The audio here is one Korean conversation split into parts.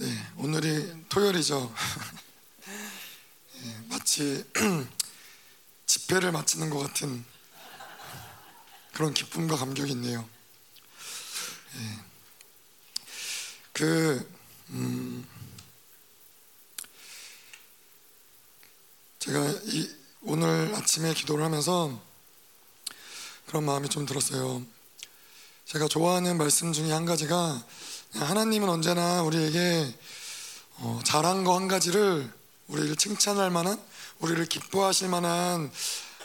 네, 오늘이 토요일이죠. 예, 마치 집회를 마치는 것 같은 그런 기쁨과 감격이 있네요. 예, 그 음, 제가 이, 오늘 아침에 기도를 하면서 그런 마음이 좀 들었어요. 제가 좋아하는 말씀 중에 한 가지가 하나님은 언제나 우리에게 어, 잘한 거 한 가지를 우리를 칭찬할 만한 우리를 기뻐하실 만한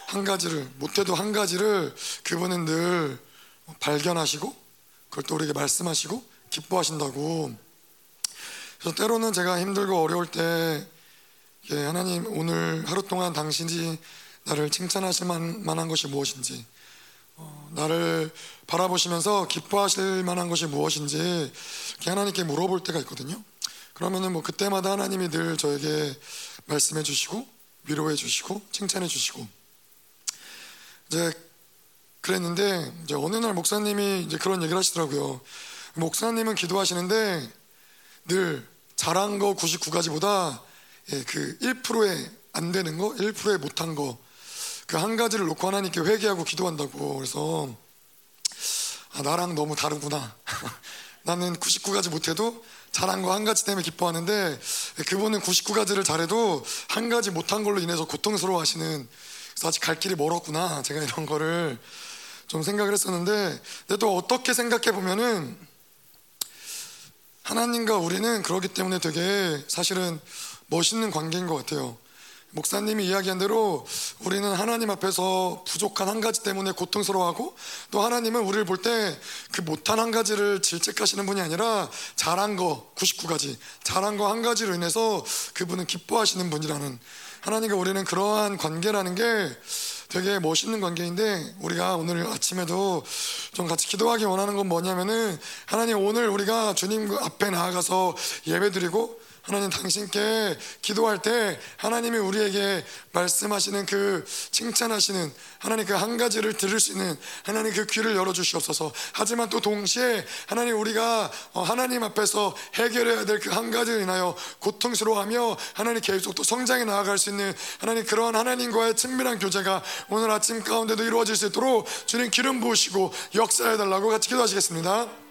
한 가지를 못해도 한 가지를 그분은 늘 발견하시고 그걸 또 우리에게 말씀하시고 기뻐하신다고. 그래서 때로는 제가 힘들고 어려울 때 하나님 오늘 하루 동안 당신이 나를 칭찬하실 만한 것이 무엇인지 어, 나를 바라보시면서 기뻐하실 만한 것이 무엇인지 하나님께 물어볼 때가 있거든요. 그러면은 뭐 그때마다 하나님이 늘 저에게 말씀해 주시고 위로해 주시고 칭찬해 주시고 이제 그랬는데 이제 어느 날 목사님이 이제 그런 얘기를 하시더라고요. 목사님은 기도하시는데 늘 잘한 거 99가지보다 예, 그 1%에 안 되는 거, 1%에 못한 거 그 한 가지를 놓고 하나님께 회개하고 기도한다고 그래서 아, 나랑 너무 다르구나. 나는 99가지 못해도 잘한 거 한 가지 때문에 기뻐하는데 그분은 99가지를 잘해도 한 가지 못한 걸로 인해서 고통스러워 하시는 그래서 아직 갈 길이 멀었구나. 제가 이런 거를 좀 생각을 했었는데 근데 또 어떻게 생각해 보면은 하나님과 우리는 그러기 때문에 되게 사실은 멋있는 관계인 것 같아요. 목사님이 이야기한 대로 우리는 하나님 앞에서 부족한 한 가지 때문에 고통스러워하고 또 하나님은 우리를 볼 때 그 못한 한 가지를 질책하시는 분이 아니라 잘한 거 99가지 잘한 거 한 가지로 인해서 그분은 기뻐하시는 분이라는 하나님과 우리는 그러한 관계라는 게 되게 멋있는 관계인데 우리가 오늘 아침에도 좀 같이 기도하기 원하는 건 뭐냐면은 하나님 오늘 우리가 주님 앞에 나아가서 예배드리고 하나님 당신께 기도할 때 하나님이 우리에게 말씀하시는 그 칭찬하시는 하나님 그 한 가지를 들을 수 있는 하나님 그 귀를 열어 주시옵소서. 하지만 또 동시에 하나님 우리가 어, 하나님 앞에서 해결해야 될 그 한 가지를 인하여 고통스러워하며 하나님 계속 또 성장해 나아갈 수 있는 하나님 그러한 하나님과의 친밀한 교제가 오늘 아침 가운데도 이루어질 수 있도록 주님 기름 부으시고 역사해 달라고 같이 기도하시겠습니다.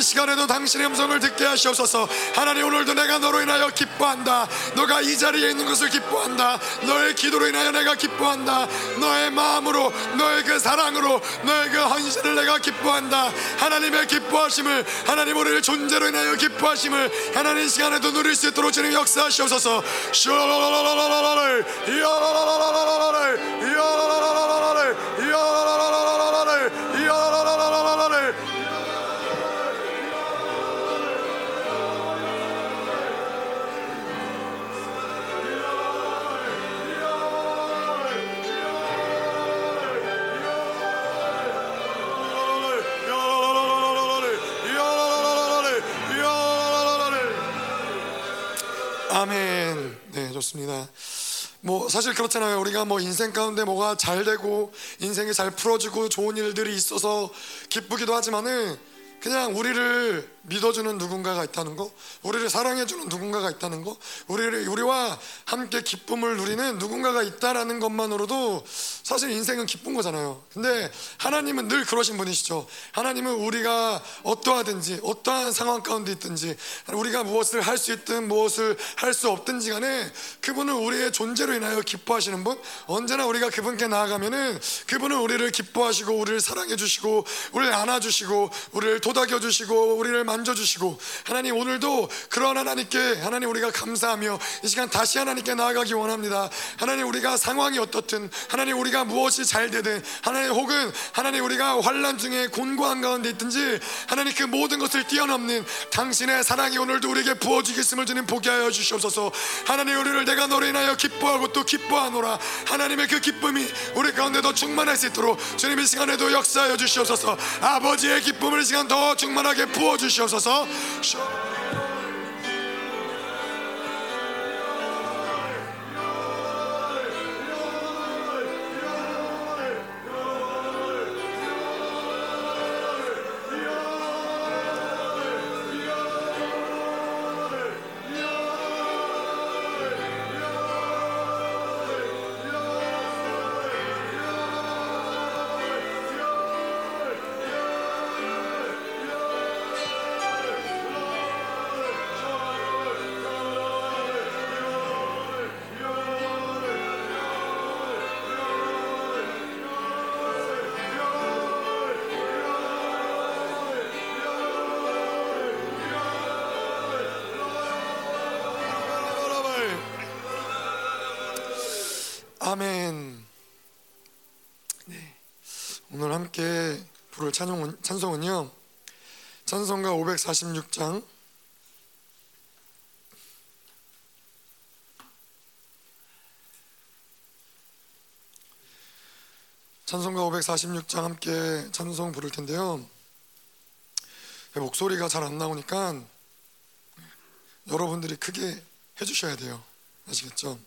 이 시간에도 당신의 음성을 듣게 하시옵소서. 하나님 오늘도 내가 너로 인하여 기뻐한다. 너가 이 자리에 있는 것을 기뻐한다. 너의 기도로 인하여 내가 기뻐한다. 너의 마음으로 너의 그 사랑으로 너의 그 헌신을 내가 기뻐한다. 하나님의 기뻐하심을 하나님 우리를 존재로 인하여 기뻐하심을 하나님 시간에도 누릴 수 있도록 주님 역사하시옵소서. 슈라라라라라라를 이야라 사실 그렇잖아요. 우리가 뭐 인생 가운데 뭐가 잘 되고 인생이 잘 풀어지고 좋은 일들이 있어서 기쁘기도 하지만은 그냥 우리를 믿어주는 누군가가 있다는 거, 우리를 사랑해주는 누군가가 있다는 거, 우리를 우리와 함께 기쁨을 누리는 누군가가 있다라는 것만으로도 사실 인생은 기쁜 거잖아요. 근데 하나님은 늘 그러신 분이시죠. 하나님은 우리가 어떠하든지 어떠한 상황 가운데 있든지 우리가 무엇을 할 수 있든 무엇을 할 수 없든지 간에 그분은 우리의 존재로 인하여 기뻐하시는 분. 언제나 우리가 그분께 나아가면은 그분은 우리를 기뻐하시고 우리를 사랑해 주시고 우리를 안아주시고 우리를 도 토닥여 주시고 우리를 만져 주시고 하나님 오늘도 그런 하나님께 하나님 우리가 감사하며 이 시간 다시 하나님께 나아가기 원합니다. 하나님 우리가 상황이 어떻든 하나님 우리가 무엇이 잘 되든 하나님 혹은 하나님 우리가 환란 중에 곤고한 가운데 있든지 하나님 그 모든 것을 뛰어넘는 당신의 사랑이 오늘도 우리에게 부어주겠음을 주님 보게 하여 주시옵소서. 하나님 우리를 내가 너로 인하여 기뻐하고 또 기뻐하노라. 하나님의 그 기쁨이 우리 가운데 더 충만할 수 있도록 주님 이 시간에도 역사하여 주시옵소서. 아버지의 기쁨을 이 시간 더 충만하게 부어 주시옵소서. 아멘. 함께 부를 찬송, 찬송은요. 찬송가 546장 찬송가 546장 함께 찬송 부를 텐데요. 목소리가 잘 안 나오니까 여러분들이 크게 해주셔야 돼요. 아시겠죠?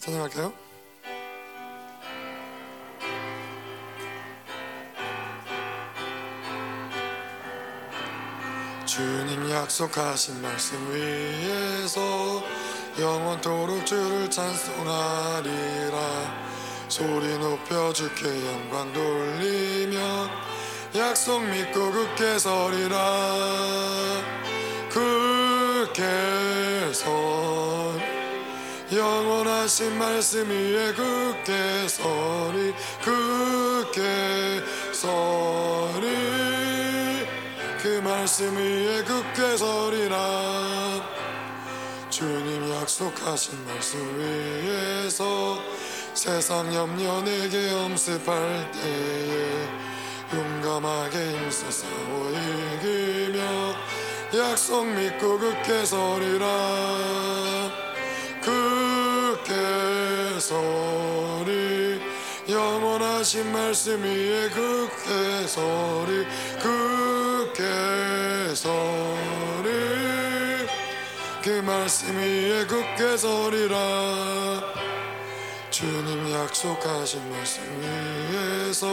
찬양할까요? 주님 약속하신 말씀 위에서 영원토록 주를 찬송하리라. 소리 높여 주께 영광 돌리며 약속 믿고 굳게 서리라. 굳게 서 영원하신 말씀 위에 굳게 서리 굳게 서리. 그 말씀 위에 굳게 서리라 주님 약속하신 말씀 위에서 세상 염려 내게 엄습할 때에 용감하게 힘써 싸워 이기며 약속 믿고 굳게 서리라 굳게 서리 영원 하신 말씀 위에 굳게 서리 굳게 서리 그 말씀 위에 굳게 서리라 주님 약속하신 말씀 위에서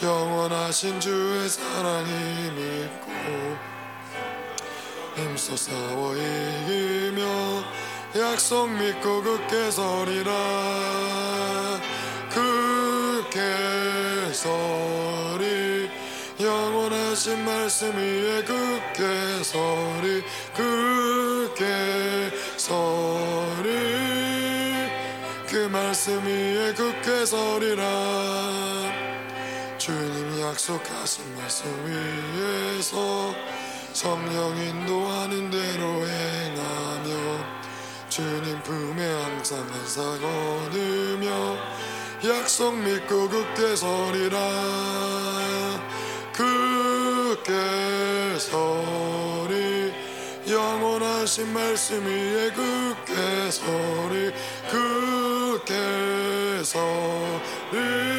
영원하신 주의 사랑이 믿고 힘써 싸워 이기며 약속 믿고 굳게 서리라 서리. 영원하신 말씀 위에 굳게 서리. 그 말씀 위에 굳게 서리라. 주님 약속하신 말씀 위에서 성령 인도하는 대로 행하며 주님 품에 항상 한사 거두며 약속 믿고 굳게 서리라 굳게 서리 영원하신 말씀 위에 굳게 서리 굳게 서리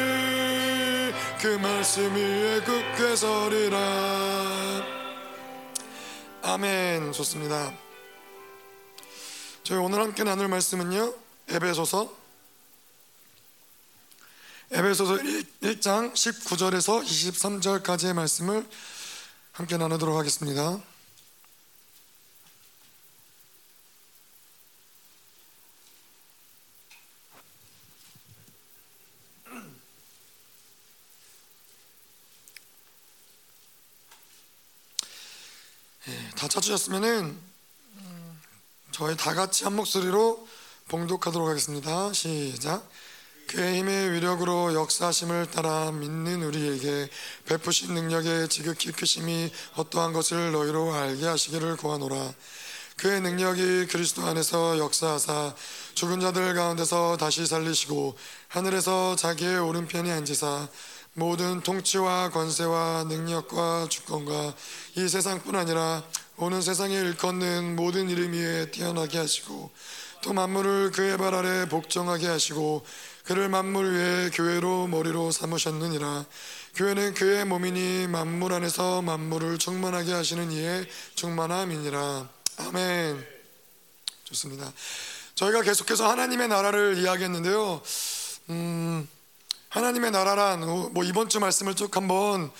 그 말씀 위에 굳게 서리라. 아멘. 좋습니다. 저희 오늘 함께 나눌 말씀은요 에베소서 에베소서 1장 19절에서 23절까지의 말씀을 함께 나누도록 하겠습니다 예, 다 찾으셨으면은 저희 다 같이 한 목소리로 봉독하도록 하겠습니다. 시작. 그의 힘의 위력으로 역사심을 따라 믿는 우리에게 베푸신 능력의 지극히 크심이 어떠한 것을 너희로 알게 하시기를 구하노라. 그의 능력이 그리스도 안에서 역사하사 죽은 자들 가운데서 다시 살리시고 하늘에서 자기의 오른편에 앉으사 모든 통치와 권세와 능력과 주권과 이 세상뿐 아니라 오는 세상에 일컫는 모든 이름 위에 뛰어나게 하시고 또 만물을 그의 발 아래 복종하게 하시고 그를 만물 위에 교회로 머리로 삼으셨느니라. 교회는 그의 몸이니 만물 안에서 만물을 충만하게 하시는 이의 충만함이니라. 아멘. 좋습니다. 저희가 계속해서 하나님의 나라를 이야기했는데요. 음, 하나님의 나라란 뭐 이번 주 말씀을 쭉 한번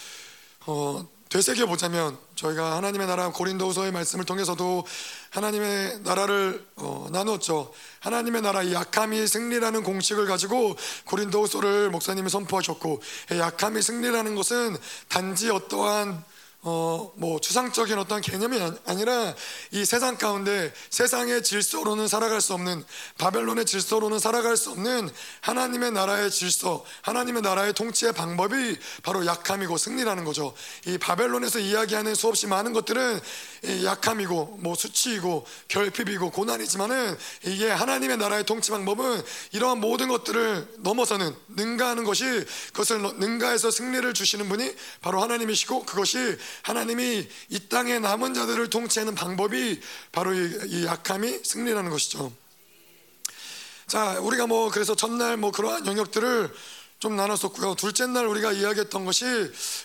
어, 되새겨 보자면 저희가 하나님의 나라 고린도후서의 말씀을 통해서도 하나님의 나라를 어, 나누었죠. 하나님의 나라 약함이 승리라는 공식을 가지고 고린도후서를 목사님이 선포하셨고 약함이 승리라는 것은 단지 어떠한 어, 뭐 추상적인 어떤 개념이 아니라 이 세상 가운데 세상의 질서로는 살아갈 수 없는 바벨론의 질서로는 살아갈 수 없는 하나님의 나라의 질서, 하나님의 나라의 통치의 방법이 바로 약함이고 승리라는 거죠. 이 바벨론에서 이야기하는 수없이 많은 것들은 약함이고 뭐 수치이고 결핍이고 고난이지만은 이게 하나님의 나라의 통치 방법은 이러한 모든 것들을 넘어서는 능가하는 것이 그것을 능가해서 승리를 주시는 분이 바로 하나님이시고 그것이 하나님이 이 땅의 남은 자들을 통치하는 방법이 바로 이, 약함이 승리라는 것이죠. 자, 우리가 뭐 그래서 첫날 뭐 그러한 영역들을 좀 나눴었고요. 둘째 날 우리가 이야기했던 것이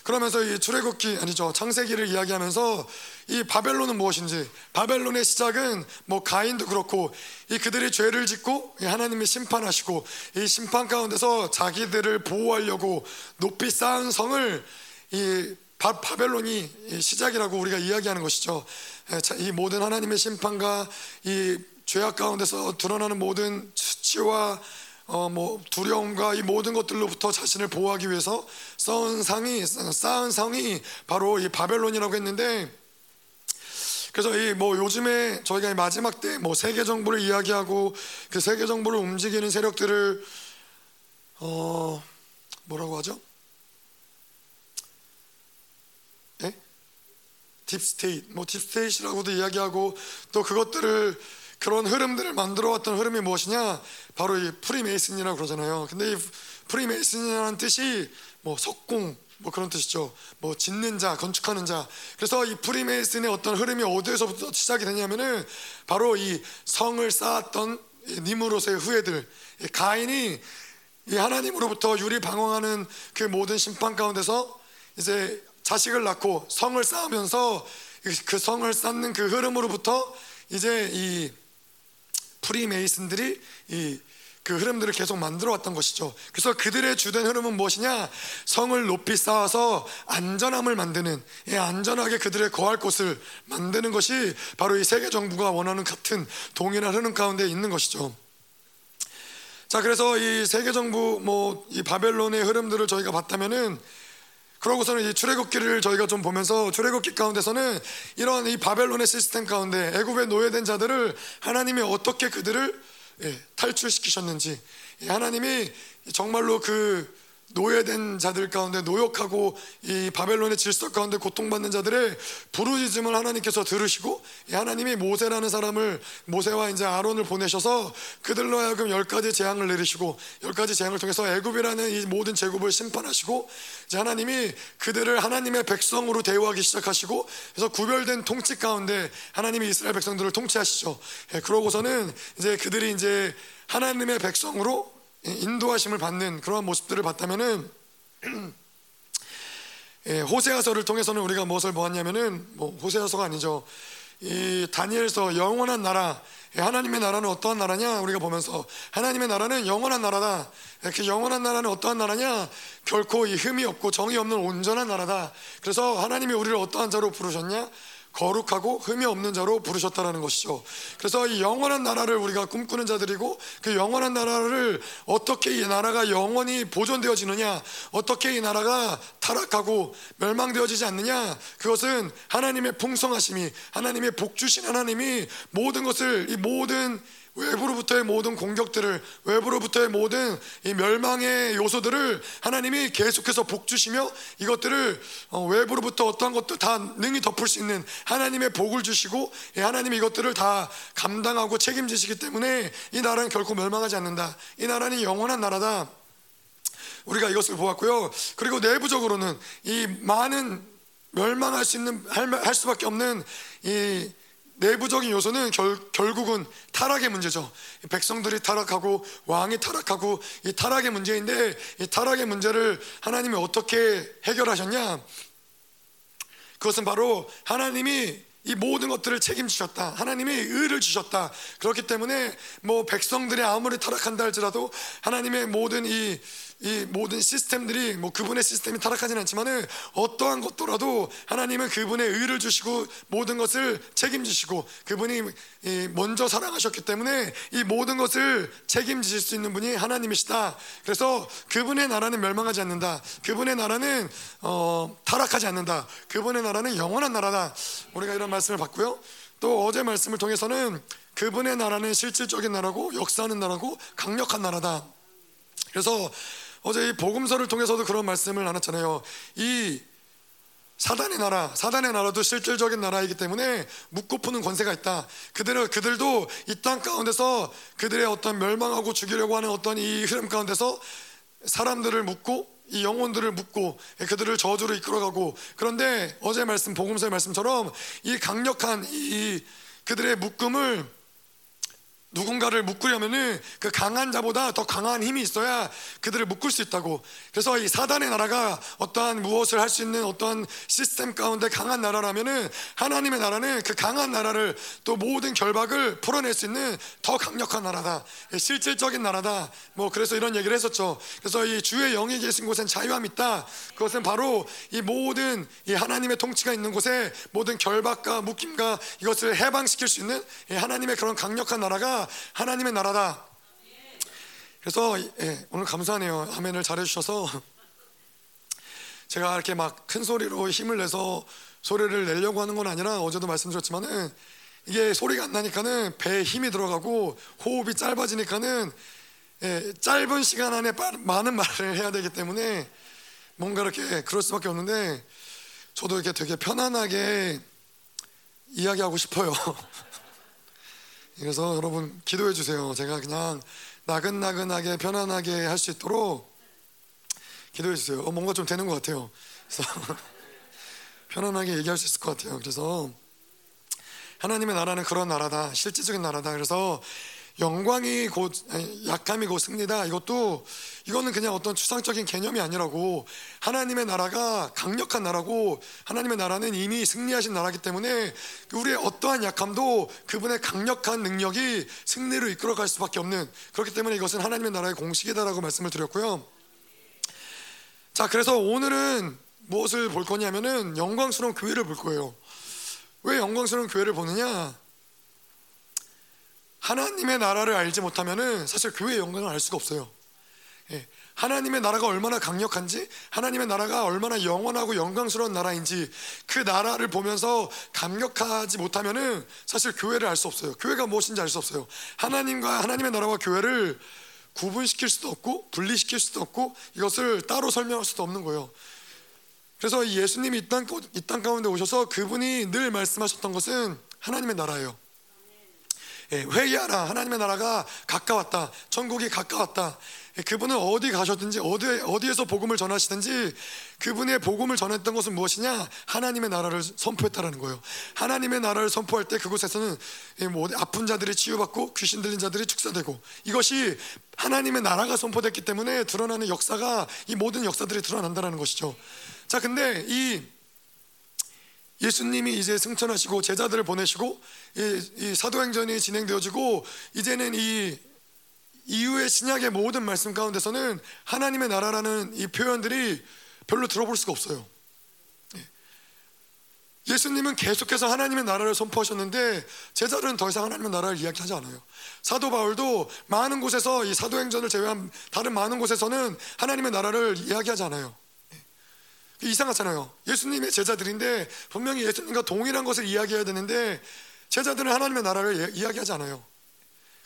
그러면서 이 출애굽기 아니죠 창세기를 이야기하면서 이 바벨론은 무엇인지 바벨론의 시작은 뭐 가인도 그렇고 이 그들이 죄를 짓고 하나님이 심판하시고 이 심판 가운데서 자기들을 보호하려고 높이 쌓은 성을 이 바, 바벨론이 시작이라고 우리가 이야기하는 것이죠. 이 모든 하나님의 심판과 이 죄악 가운데서 드러나는 모든 수치와 어, 뭐 두려움과 이 모든 것들로부터 자신을 보호하기 위해서 쌓은 상이 쌓은 성이 바로 이 바벨론이라고 했는데 그래서 이 뭐 요즘에 저희가 마지막 때 뭐 세계 정부를 이야기하고 그 세계 정부를 움직이는 세력들을 어 뭐라고 하죠? deep state, 뭐 deep state라고도 이야기하고 또 그것들을 그런 흐름들을 만들어 왔던 흐름이 무엇이냐? 바로 이 프리메이슨이라고 그러잖아요. 근데 이 프리메이슨이라는 뜻이 뭐 석공 뭐 그런 뜻이죠. 뭐 짓는 자, 건축하는 자. 그래서 이 프리메이슨의 어떤 흐름이 어디에서부터 시작이 되냐면은 바로 이 성을 쌓았던 니무롯의 후예들, 가인이 이 하나님으로부터 유리 방황하는 그 모든 심판 가운데서 이제 자식을 낳고 성을 쌓으면서 그 성을 쌓는 그 흐름으로부터 이제 이 프리메이슨들이 이 그 흐름들을 계속 만들어 왔던 것이죠. 그래서 그들의 주된 흐름은 무엇이냐? 성을 높이 쌓아서 안전함을 만드는, 예, 안전하게 그들의 거할 곳을 만드는 것이 바로 이 세계 정부가 원하는 같은 동일한 흐름 가운데 있는 것이죠. 자, 그래서 이 세계 정부, 뭐, 이 바벨론의 흐름들을 저희가 봤다면은 그러고서는 이 출애굽기를 저희가 좀 보면서 출애굽기 가운데서는 이런 이 바벨론의 시스템 가운데 애굽에 노예된 자들을 하나님이 어떻게 그들을 예, 탈출시키셨는지 하나님이 정말로 그 노예된 자들 가운데 노역하고 이 바벨론의 질서 가운데 고통받는 자들의 부르짖음을 하나님께서 들으시고 하나님이 모세라는 사람을 모세와 이제 아론을 보내셔서 그들로 하여금 열 가지 재앙을 내리시고 열 가지 재앙을 통해서 애굽이라는 이 모든 제국을 심판하시고 이제 하나님이 그들을 하나님의 백성으로 대우하기 시작하시고 그래서 구별된 통치 가운데 하나님이 이스라엘 백성들을 통치하시죠. 예, 그러고서는 이제 그들이 이제 하나님의 백성으로 인도하심을 받는 그러한 모습들을 봤다면은 예, 호세아서를 통해서는 우리가 무엇을 보았냐면은 뭐 호세아서가 아니죠. 이 다니엘서 영원한 나라 예, 하나님의 나라는 어떠한 나라냐 우리가 보면서 하나님의 나라는 영원한 나라다. 예, 그 영원한 나라는 어떠한 나라냐 결코 이 흠이 없고 정이 없는 온전한 나라다. 그래서 하나님이 우리를 어떠한 자로 부르셨냐 거룩하고 흠이 없는 자로 부르셨다라는 것이죠. 그래서 이 영원한 나라를 우리가 꿈꾸는 자들이고 그 영원한 나라를 어떻게 이 나라가 영원히 보존되어지느냐, 어떻게 이 나라가 타락하고 멸망되어지지 않느냐, 그것은 하나님의 풍성하심이 하나님의 복 주신 하나님이 모든 것을 이 모든 외부로부터의 모든 공격들을 외부로부터의 모든 이 멸망의 요소들을 하나님이 계속해서 복 주시며 이것들을 어, 외부로부터 어떠한 것도 다 능히 덮을 수 있는 하나님의 복을 주시고 하나님이 이것들을 다 감당하고 책임지시기 때문에 이 나라는 결코 멸망하지 않는다. 이 나라는 영원한 나라다. 우리가 이것을 보았고요. 그리고 내부적으로는 이 많은 멸망할 수 있는 할, 수밖에 없는 이 내부적인 요소는 결, 결국은 타락의 문제죠. 백성들이 타락하고 왕이 타락하고 이 타락의 문제인데 이 타락의 문제를 하나님이 어떻게 해결하셨냐? 그것은 바로 하나님이 이 모든 것들을 책임지셨다. 하나님이 의를 주셨다. 그렇기 때문에 뭐 백성들이 아무리 타락한다 할지라도 하나님의 모든 이, 이 모든 시스템들이 뭐 그분의 시스템이 타락하지는 않지만은 어떠한 것더라도 하나님은 그분의 의를 주시고 모든 것을 책임지시고 그분이 먼저 사랑하셨기 때문에 이 모든 것을 책임지실 수 있는 분이 하나님이시다. 그래서 그분의 나라는 멸망하지 않는다. 그분의 나라는 어, 타락하지 않는다. 그분의 나라는 영원한 나라다. 우리가 이런 말씀을 받고요. 또 어제 말씀을 통해서는 그분의 나라는 실질적인 나라고 역사하는 나라고 강력한 나라다. 그래서 어제 이 복음서를 통해서도 그런 말씀을 나눴잖아요. 이 사단의 나라, 사단의 나라도 실질적인 나라이기 때문에 묻고 푸는 권세가 있다. 그들은 그들도 이 땅 가운데서 그들의 어떤 멸망하고 죽이려고 하는 어떤 이 흐름 가운데서 사람들을 묻고 이 영혼들을 묶고 그들을 저주로 이끌어가고 그런데 어제 말씀 복음서의 말씀처럼 이 강력한 이 그들의 묶음을 누군가를 묶으려면은 그 강한 자보다 더 강한 힘이 있어야 그들을 묶을 수 있다고. 그래서 이 사단의 나라가 어떠한 무엇을 할 수 있는 어떠한 시스템 가운데 강한 나라라면은 하나님의 나라는 그 강한 나라를 또 모든 결박을 풀어낼 수 있는 더 강력한 나라다. 실질적인 나라다. 뭐 그래서 이런 얘기를 했었죠. 그래서 이 주의 영이 계신 곳엔 자유함이 있다. 그것은 바로 이 모든 이 하나님의 통치가 있는 곳에 모든 결박과 묶임과 이것을 해방시킬 수 있는 하나님의 그런 강력한 나라가 하나님의 나라다. 그래서 예, 오늘 감사하네요. 아멘을 잘해주셔서 제가 이렇게 막 큰 소리로 힘을 내서 소리를 내려고 하는 건 아니라 어제도 말씀드렸지만은 이게 소리가 안 나니까는 배에 힘이 들어가고 호흡이 짧아지니까는 예, 짧은 시간 안에 많은 말을 해야 되기 때문에 뭔가 이렇게 그럴 수밖에 없는데 저도 이렇게 되게 편안하게 이야기하고 싶어요. 그래서 여러분 기도해 주세요. 제가 그냥 나긋나긋하게 편안하게 할 수 있도록 기도해 주세요. 어, 뭔가 좀 되는 것 같아요. 그래서 편안하게 얘기할 수 있을 것 같아요. 그래서 하나님의 나라는 그런 나라다. 실질적인 나라다. 그래서 영광이 곧 약함이 곧 승리다. 이것도 이거는 그냥 어떤 추상적인 개념이 아니라고 하나님의 나라가 강력한 나라고 하나님의 나라는 이미 승리하신 나라기 때문에 우리의 어떠한 약함도 그분의 강력한 능력이 승리로 이끌어갈 수밖에 없는 그렇기 때문에 이것은 하나님의 나라의 공식이다라고 말씀을 드렸고요. 자, 그래서 오늘은 무엇을 볼 거냐면은 영광스러운 교회를 볼 거예요. 왜 영광스러운 교회를 보느냐? 하나님의 나라를 알지 못하면은 사실 교회의 영광을 알 수가 없어요. 예, 하나님의 나라가 얼마나 강력한지, 하나님의 나라가 얼마나 영원하고 영광스러운 나라인지 그 나라를 보면서 감격하지 못하면은 사실 교회를 알 수 없어요. 교회가 무엇인지 알 수 없어요. 하나님과 하나님의 나라와 교회를 구분시킬 수도 없고 분리시킬 수도 없고 이것을 따로 설명할 수도 없는 거예요. 그래서 예수님이 이 땅, 이 땅 가운데 오셔서 그분이 늘 말씀하셨던 것은 하나님의 나라예요. 예, 회개하라. 하나님의 나라가 가까웠다. 천국이 가까웠다. 예, 그분은 어디 가셨든지 어디 어디에서 복음을 전하시든지 그분의 복음을 전했던 것은 무엇이냐? 하나님의 나라를 선포했다라는 거예요. 하나님의 나라를 선포할 때 그곳에서는 예, 뭐 아픈 자들이 치유받고 귀신 들린 자들이 축사되고 이것이 하나님의 나라가 선포됐기 때문에 드러나는 역사가 이 모든 역사들이 드러난다라는 것이죠. 자, 근데 이 예수님이 이제 승천하시고 제자들을 보내시고 이, 이 사도행전이 진행되어지고 이제는 이 이후의 신약의 모든 말씀 가운데서는 하나님의 나라라는 이 표현들이 별로 들어볼 수가 없어요. 예. 예수님은 계속해서 하나님의 나라를 선포하셨는데 제자들은 더 이상 하나님의 나라를 이야기하지 않아요. 사도 바울도 많은 곳에서 이 사도행전을 제외한 다른 많은 곳에서는 하나님의 나라를 이야기하지 않아요. 이상하잖아요. 예수님의 제자들인데 분명히 예수님과 동일한 것을 이야기해야 되는데 제자들은 하나님의 나라를 예, 이야기하지 않아요.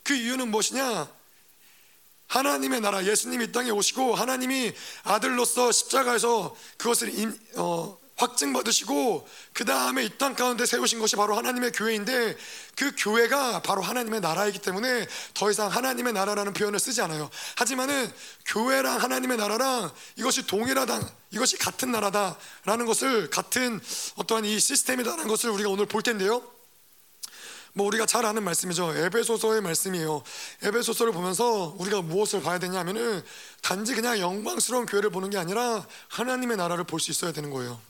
그 이유는 무엇이냐? 하나님의 나라 예수님이 이 땅에 오시고 하나님이 아들로서 십자가에서 그것을 임, 어, 확증받으시고 그 다음에 이 땅 가운데 세우신 것이 바로 하나님의 교회인데 그 교회가 바로 하나님의 나라이기 때문에 더 이상 하나님의 나라라는 표현을 쓰지 않아요. 하지만은 교회랑 하나님의 나라랑 이것이 동일하다, 이것이 같은 나라다라는 것을 같은 어떠한 이 시스템이다라는 것을 우리가 오늘 볼 텐데요. 뭐 우리가 잘 아는 말씀이죠. 에베소서의 말씀이에요. 에베소서를 보면서 우리가 무엇을 봐야 되냐면은 단지 그냥 영광스러운 교회를 보는 게 아니라 하나님의 나라를 볼 수 있어야 되는 거예요.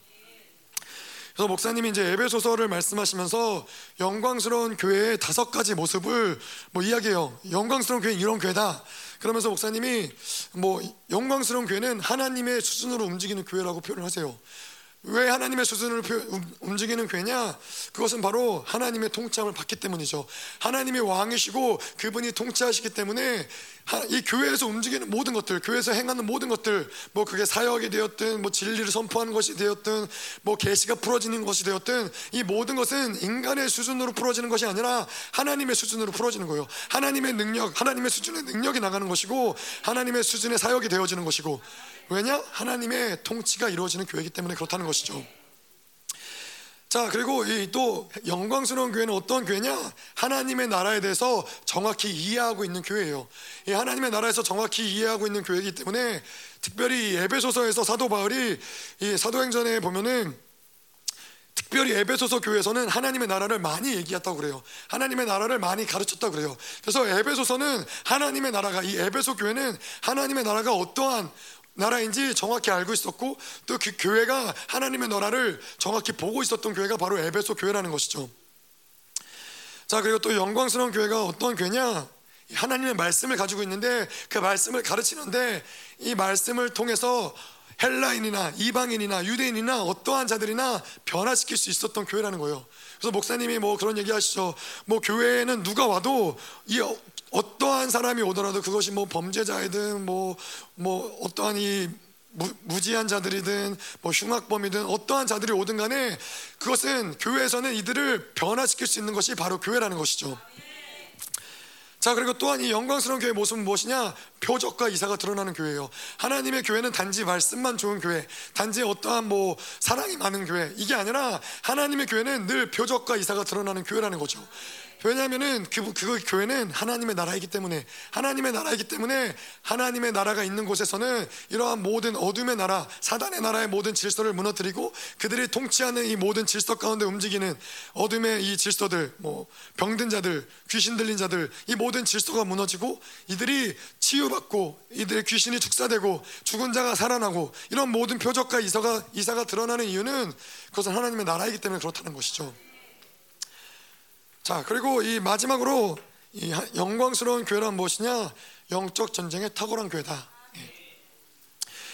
그래서 목사님이 이제 에베소서를 말씀하시면서 영광스러운 교회의 다섯 가지 모습을 뭐 이야기해요. 영광스러운 교회 이런 교회다. 그러면서 목사님이 뭐 영광스러운 교회는 하나님의 수준으로 움직이는 교회라고 표현을 하세요. 왜 하나님의 수준을 움직이는 교회냐? 그것은 바로 하나님의 통치함을 받기 때문이죠. 하나님의 왕이시고 그분이 통치하시기 때문에 이 교회에서 움직이는 모든 것들, 교회에서 행하는 모든 것들, 뭐 그게 사역이 되었든, 뭐 진리를 선포하는 것이 되었든, 뭐 계시가 풀어지는 것이 되었든, 이 모든 것은 인간의 수준으로 풀어지는 것이 아니라 하나님의 수준으로 풀어지는 거예요. 하나님의 능력, 하나님의 수준의 능력이 나가는 것이고, 하나님의 수준의 사역이 되어지는 것이고, 왜냐? 하나님의 통치가 이루어지는 교회이기 때문에 그렇다는 것이죠. 자, 그리고 이 또 영광스러운 교회는 어떤 교회냐? 하나님의 나라에 대해서 정확히 이해하고 있는 교회예요. 이 하나님의 나라에서 정확히 이해하고 있는 교회이기 때문에 특별히 에베소서에서 사도 바울이 이 사도행전에 보면은 특별히 에베소서 교회에서는 하나님의 나라를 많이 얘기했다고 그래요. 하나님의 나라를 많이 가르쳤다고 그래요. 그래서 에베소서는 하나님의 나라가 이 에베소 교회는 하나님의 나라가 어떠한 나라인지 정확히 알고 있었고 또 그 교회가 하나님의 나라를 정확히 보고 있었던 교회가 바로 에베소 교회라는 것이죠. 자 그리고 또 영광스러운 교회가 어떤 교회냐? 하나님의 말씀을 가지고 있는데 그 말씀을 가르치는데 이 말씀을 통해서 헬라인이나 이방인이나 유대인이나 어떠한 자들이나 변화시킬 수 있었던 교회라는 거예요. 그래서 목사님이 뭐 그런 얘기 하시죠. 뭐 교회에는 누가 와도 이 어떠한 사람이 오더라도 그것이 뭐 범죄자이든 뭐, 뭐 어떠한 이 무, 지한 자들이든 뭐 흉악범이든 어떠한 자들이 오든 간에 그것은 교회에서는 이들을 변화시킬 수 있는 것이 바로 교회라는 것이죠. 자 그리고 또한 이 영광스러운 교회의 모습은 무엇이냐? 표적과 이사가 드러나는 교회예요. 하나님의 교회는 단지 말씀만 좋은 교회 단지 어떠한 뭐 사랑이 많은 교회 이게 아니라 하나님의 교회는 늘 표적과 이사가 드러나는 교회라는 거죠 왜냐하면은 그, 그 교회는 하나님의 나라이기 때문에 하나님의 나라이기 때문에 하나님의 나라가 있는 곳에서는 이러한 모든 어둠의 나라 사단의 나라의 모든 질서를 무너뜨리고 그들이 통치하는 이 모든 질서 가운데 움직이는 어둠의 이 질서들 뭐 병든 자들 귀신 들린 자들 이 모든 질서가 무너지고 이들이 치유받고 이들의 귀신이 축사되고 죽은 자가 살아나고 이런 모든 표적과 이사가 이사가 드러나는 이유는 그것은 하나님의 나라이기 때문에 그렇다는 것이죠. 자, 그리고 이 마지막으로 이 영광스러운 교회란 무엇이냐? 영적 전쟁의 탁월한 교회다. 예.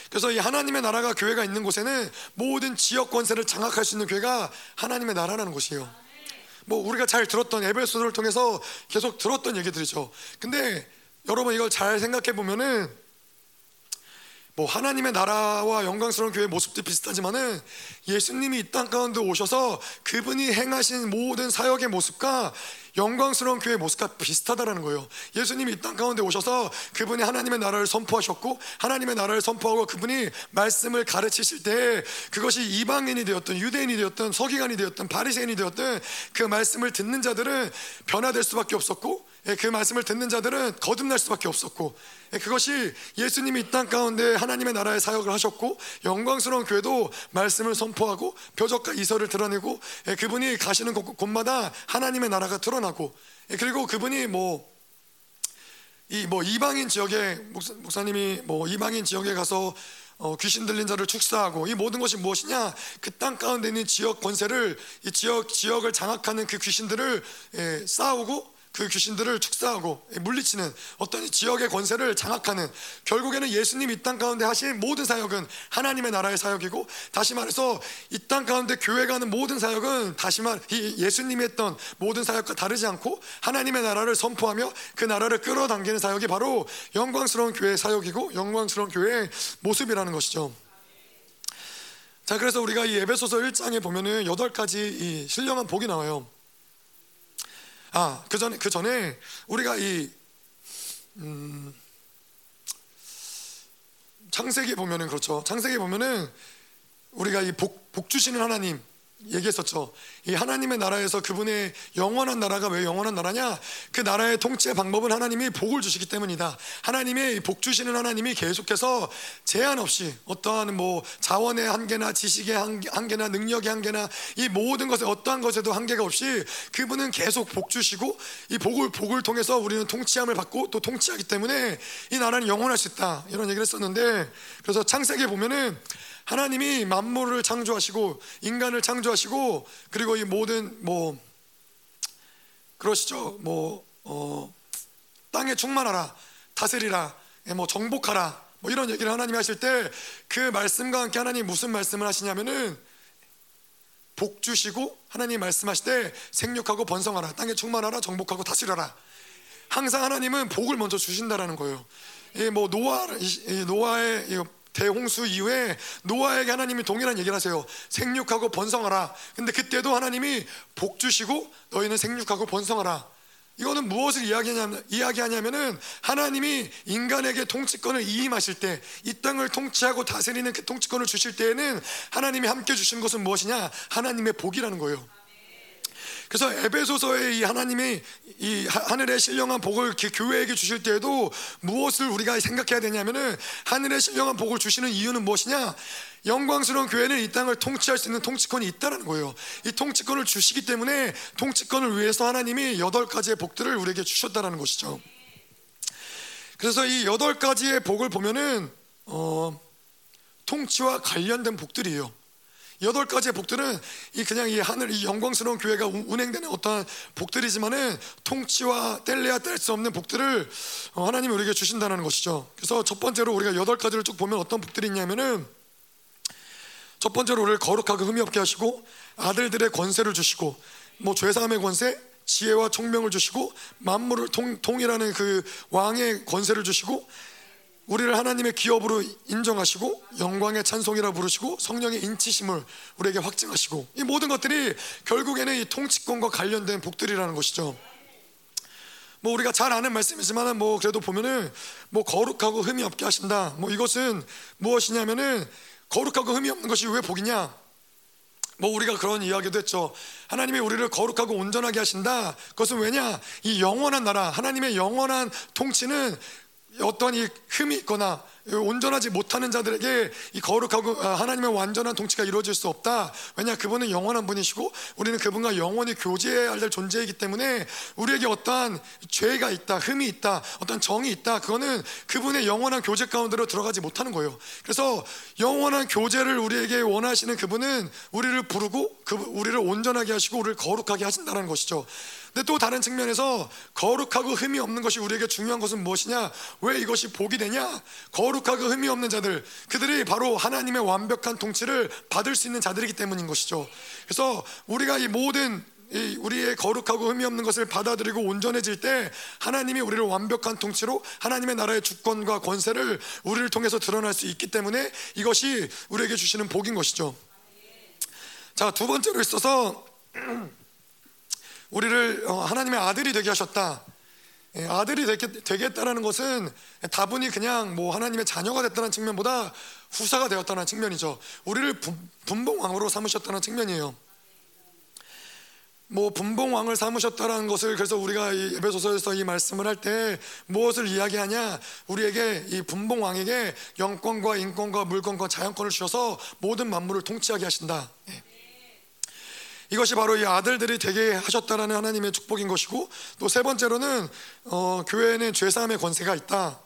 그래서 이 하나님의 나라가 교회가 있는 곳에는 모든 지역 권세를 장악할 수 있는 교회가 하나님의 나라라는 곳이에요. 뭐 우리가 잘 들었던 에베소서를 통해서 계속 들었던 얘기들이죠. 근데 여러분 이걸 잘 생각해 보면은 뭐 하나님의 나라와 영광스러운 교회의 모습도 비슷하지만은 예수님이 이 땅 가운데 오셔서 그분이 행하신 모든 사역의 모습과 영광스러운 교회의 모습과 비슷하다라는 거예요. 예수님이 이 땅 가운데 오셔서 그분이 하나님의 나라를 선포하셨고 하나님의 나라를 선포하고 그분이 말씀을 가르치실 때 그것이 이방인이 되었든 유대인이 되었든 서기관이 되었든 바리새인이 되었든 그 말씀을 듣는 자들은 변화될 수밖에 없었고 예, 그 말씀을 듣는 자들은 거듭날 수밖에 없었고 예, 그것이 예수님이 이 땅 가운데 하나님의 나라의 사역을 하셨고 영광스러운 교회도 말씀을 선포하고 표적과 이설을 드러내고 예, 그분이 가시는 곳 마다 하나님의 나라가 드러나고 그리고 그분이 뭐 이 뭐 이방인 지역에 목사, 님이뭐 이방인 지역에 가서 어, 귀신 들린 자를 축사하고 이 모든 것이 무엇이냐? 그 땅 가운데 있는 지역 권세를 이 지역 지역을 장악하는 그 귀신들을 예, 싸우고 그 귀신들을 축사하고 물리치는 어떤 지역의 권세를 장악하는 결국에는 예수님 이 땅 가운데 하신 모든 사역은 하나님의 나라의 사역이고 다시 말해서 이 땅 가운데 교회가 하는 모든 사역은 다시 말 예수님이 했던 모든 사역과 다르지 않고 하나님의 나라를 선포하며 그 나라를 끌어당기는 사역이 바로 영광스러운 교회의 사역이고 영광스러운 교회의 모습이라는 것이죠. 자 그래서 우리가 이 에베소서 1장에 보면은 여덟 가지 이 신령한 복이 나와요. 아, 그 전에 그 전에 우리가 이 음, 창세기 보면은 그렇죠. 창세기 보면은 우리가 이 복 복 주시는 하나님 얘기했었죠. 이 하나님의 나라에서 그분의 영원한 나라가 왜 영원한 나라냐? 그 나라의 통치의 방법은 하나님이 복을 주시기 때문이다. 하나님의 복 주시는 하나님이 계속해서 제한 없이 어떠한 뭐 자원의 한계나 지식의 한계나 능력의 한계나 이 모든 것에 어떠한 것에도 한계가 없이 그분은 계속 복 주시고 이 복을 복을 통해서 우리는 통치함을 받고 또 통치하기 때문에 이 나라는 영원할 수 있다. 이런 얘기를 했었는데 그래서 창세기에 보면은 하나님이 만물을 창조하시고 인간을 창조하시고 그리고 이 모든 뭐 그러시죠 뭐 어, 땅에 충만하라 다스리라 예, 뭐 정복하라 뭐 이런 얘기를 하나님이 하실 때 그 말씀과 함께 하나님 무슨 말씀을 하시냐면은 복 주시고 하나님 말씀하실 때 생육하고 번성하라 땅에 충만하라 정복하고 다스려라 항상 하나님은 복을 먼저 주신다라는 거예요. 이뭐 노아 노아의 대홍수 이후에 노아에게 하나님이 동일한 얘기를 하세요. 생육하고 번성하라. 근데 그때도 하나님이 복 주시고 너희는 생육하고 번성하라. 이거는 무엇을 이야기하냐면, 이야기하냐면은 하나님이 인간에게 통치권을 이임하실 때, 이 땅을 통치하고 다스리는 그 통치권을 주실 때에는 하나님이 함께 주신 것은 무엇이냐? 하나님의 복이라는 거예요. 그래서 에베소서의 이 하나님의 이 하늘의 신령한 복을 교회에게 주실 때에도 무엇을 우리가 생각해야 되냐면은 하늘의 신령한 복을 주시는 이유는 무엇이냐? 영광스러운 교회는 이 땅을 통치할 수 있는 통치권이 있다는 거예요. 이 통치권을 주시기 때문에 통치권을 위해서 하나님이 여덟 가지의 복들을 우리에게 주셨다는 것이죠. 그래서 이 여덟 가지의 복을 보면은 어, 통치와 관련된 복들이에요. 여덟 가지의 복들은 이 그냥 이 하늘 이 영광스러운 교회가 운행되는 어떠한 복들이지만은 통치와 뗄래야 뗄 수 없는 복들을 어, 하나님이 우리에게 주신다는 것이죠. 그래서 첫 번째로 우리가 여덟 가지를 쭉 보면 어떤 복들이 있냐면은 첫 번째로 우리를 거룩하고 흠이 없게 하시고 아들들의 권세를 주시고 뭐 죄사함의 권세, 지혜와 총명을 주시고 만물을 통, 통일하는 그 왕의 권세를 주시고 우리를 하나님의 기업으로 인정하시고 영광의 찬송이라 부르시고 성령의 인치심을 우리에게 확증하시고 이 모든 것들이 결국에는 이 통치권과 관련된 복들이라는 것이죠. 뭐 우리가 잘 아는 말씀이지만 뭐 그래도 보면은 뭐 거룩하고 흠이 없게 하신다. 뭐 이것은 무엇이냐면은 거룩하고 흠이 없는 것이 왜 복이냐? 뭐 우리가 그런 이야기도 했죠. 하나님이 우리를 거룩하고 온전하게 하신다. 그것은 왜냐? 이 영원한 나라, 하나님의 영원한 통치는 어떤 이 흠이 있거나 온전하지 못하는 자들에게 이 거룩하고 아, 하나님의 완전한 통치가 이루어질 수 없다. 왜냐 그분은 영원한 분이시고 우리는 그분과 영원히 교제해야 할 존재이기 때문에 우리에게 어떠한 죄가 있다, 흠이 있다, 어떤 정이 있다. 그거는 그분의 영원한 교제 가운데로 들어가지 못하는 거예요. 그래서 영원한 교제를 우리에게 원하시는 그분은 우리를 부르고 그 우리를 온전하게 하시고 우리를 거룩하게 하신다는 것이죠. 근데 또 다른 측면에서 거룩하고 흠이 없는 것이 우리에게 중요한 것은 무엇이냐? 왜 이것이 복이 되냐? 거룩 하고 흠이 없는 자들, 그들이 바로 하나님의 완벽한 통치를 받을 수 있는 자들이기 때문인 것이죠. 그래서 우리가 이 모든 이 우리의 거룩하고 흠이 없는 것을 받아들이고 온전해질 때 하나님이 우리를 완벽한 통치로 하나님의 나라의 주권과 권세를 우리를 통해서 드러날 수 있기 때문에 이것이 우리에게 주시는 복인 것이죠. 자, 두 번째로 있어서 우리를 어, 하나님의 아들이 되게 하셨다. 예, 아들이 되겠 다라는 것은 다분히 그냥 뭐 하나님의 자녀가 됐다는 측면보다 후사가 되었다는 측면이죠. 우리를 분봉왕으로 삼으셨다는 측면이에요. 뭐 분봉왕을 삼으셨다는 것을 그래서 우리가 이 에베소서에서 이 말씀을 할 때 무엇을 이야기하냐? 우리에게 이 분봉왕에게 영권과 인권과 물권과 자연권을 주셔서 모든 만물을 통치하게 하신다. 예. 이것이 바로 이 아들들이 되게 하셨다라는 하나님의 축복인 것이고 또 세 번째로는 어, 교회에는 죄 사함의 권세가 있다.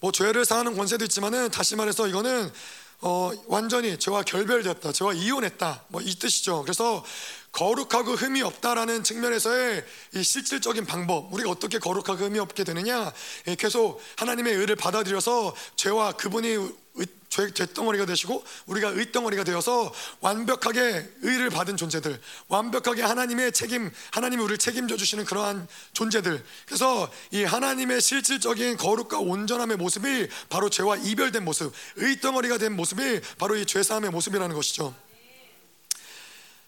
뭐 죄를 사하는 권세도 있지만은 다시 말해서 이거는 어, 완전히 죄와 결별되었다, 죄와 이혼했다, 뭐 이 뜻이죠. 그래서 거룩하고 흠이 없다라는 측면에서의 이 실질적인 방법, 우리가 어떻게 거룩하고 흠이 없게 되느냐, 예, 계속 하나님의 의를 받아들여서 죄와 그분이 죄, 덩어리가 되시고 우리가 의 덩어리가 되어서 완벽하게 의를 받은 존재들, 완벽하게 하나님의 책임, 하나님이 우리를 책임져 주시는 그러한 존재들. 그래서 이 하나님의 실질적인 거룩과 온전함의 모습이 바로 죄와 이별된 모습, 의 덩어리가 된 모습이 바로 이 죄사함의 모습이라는 것이죠.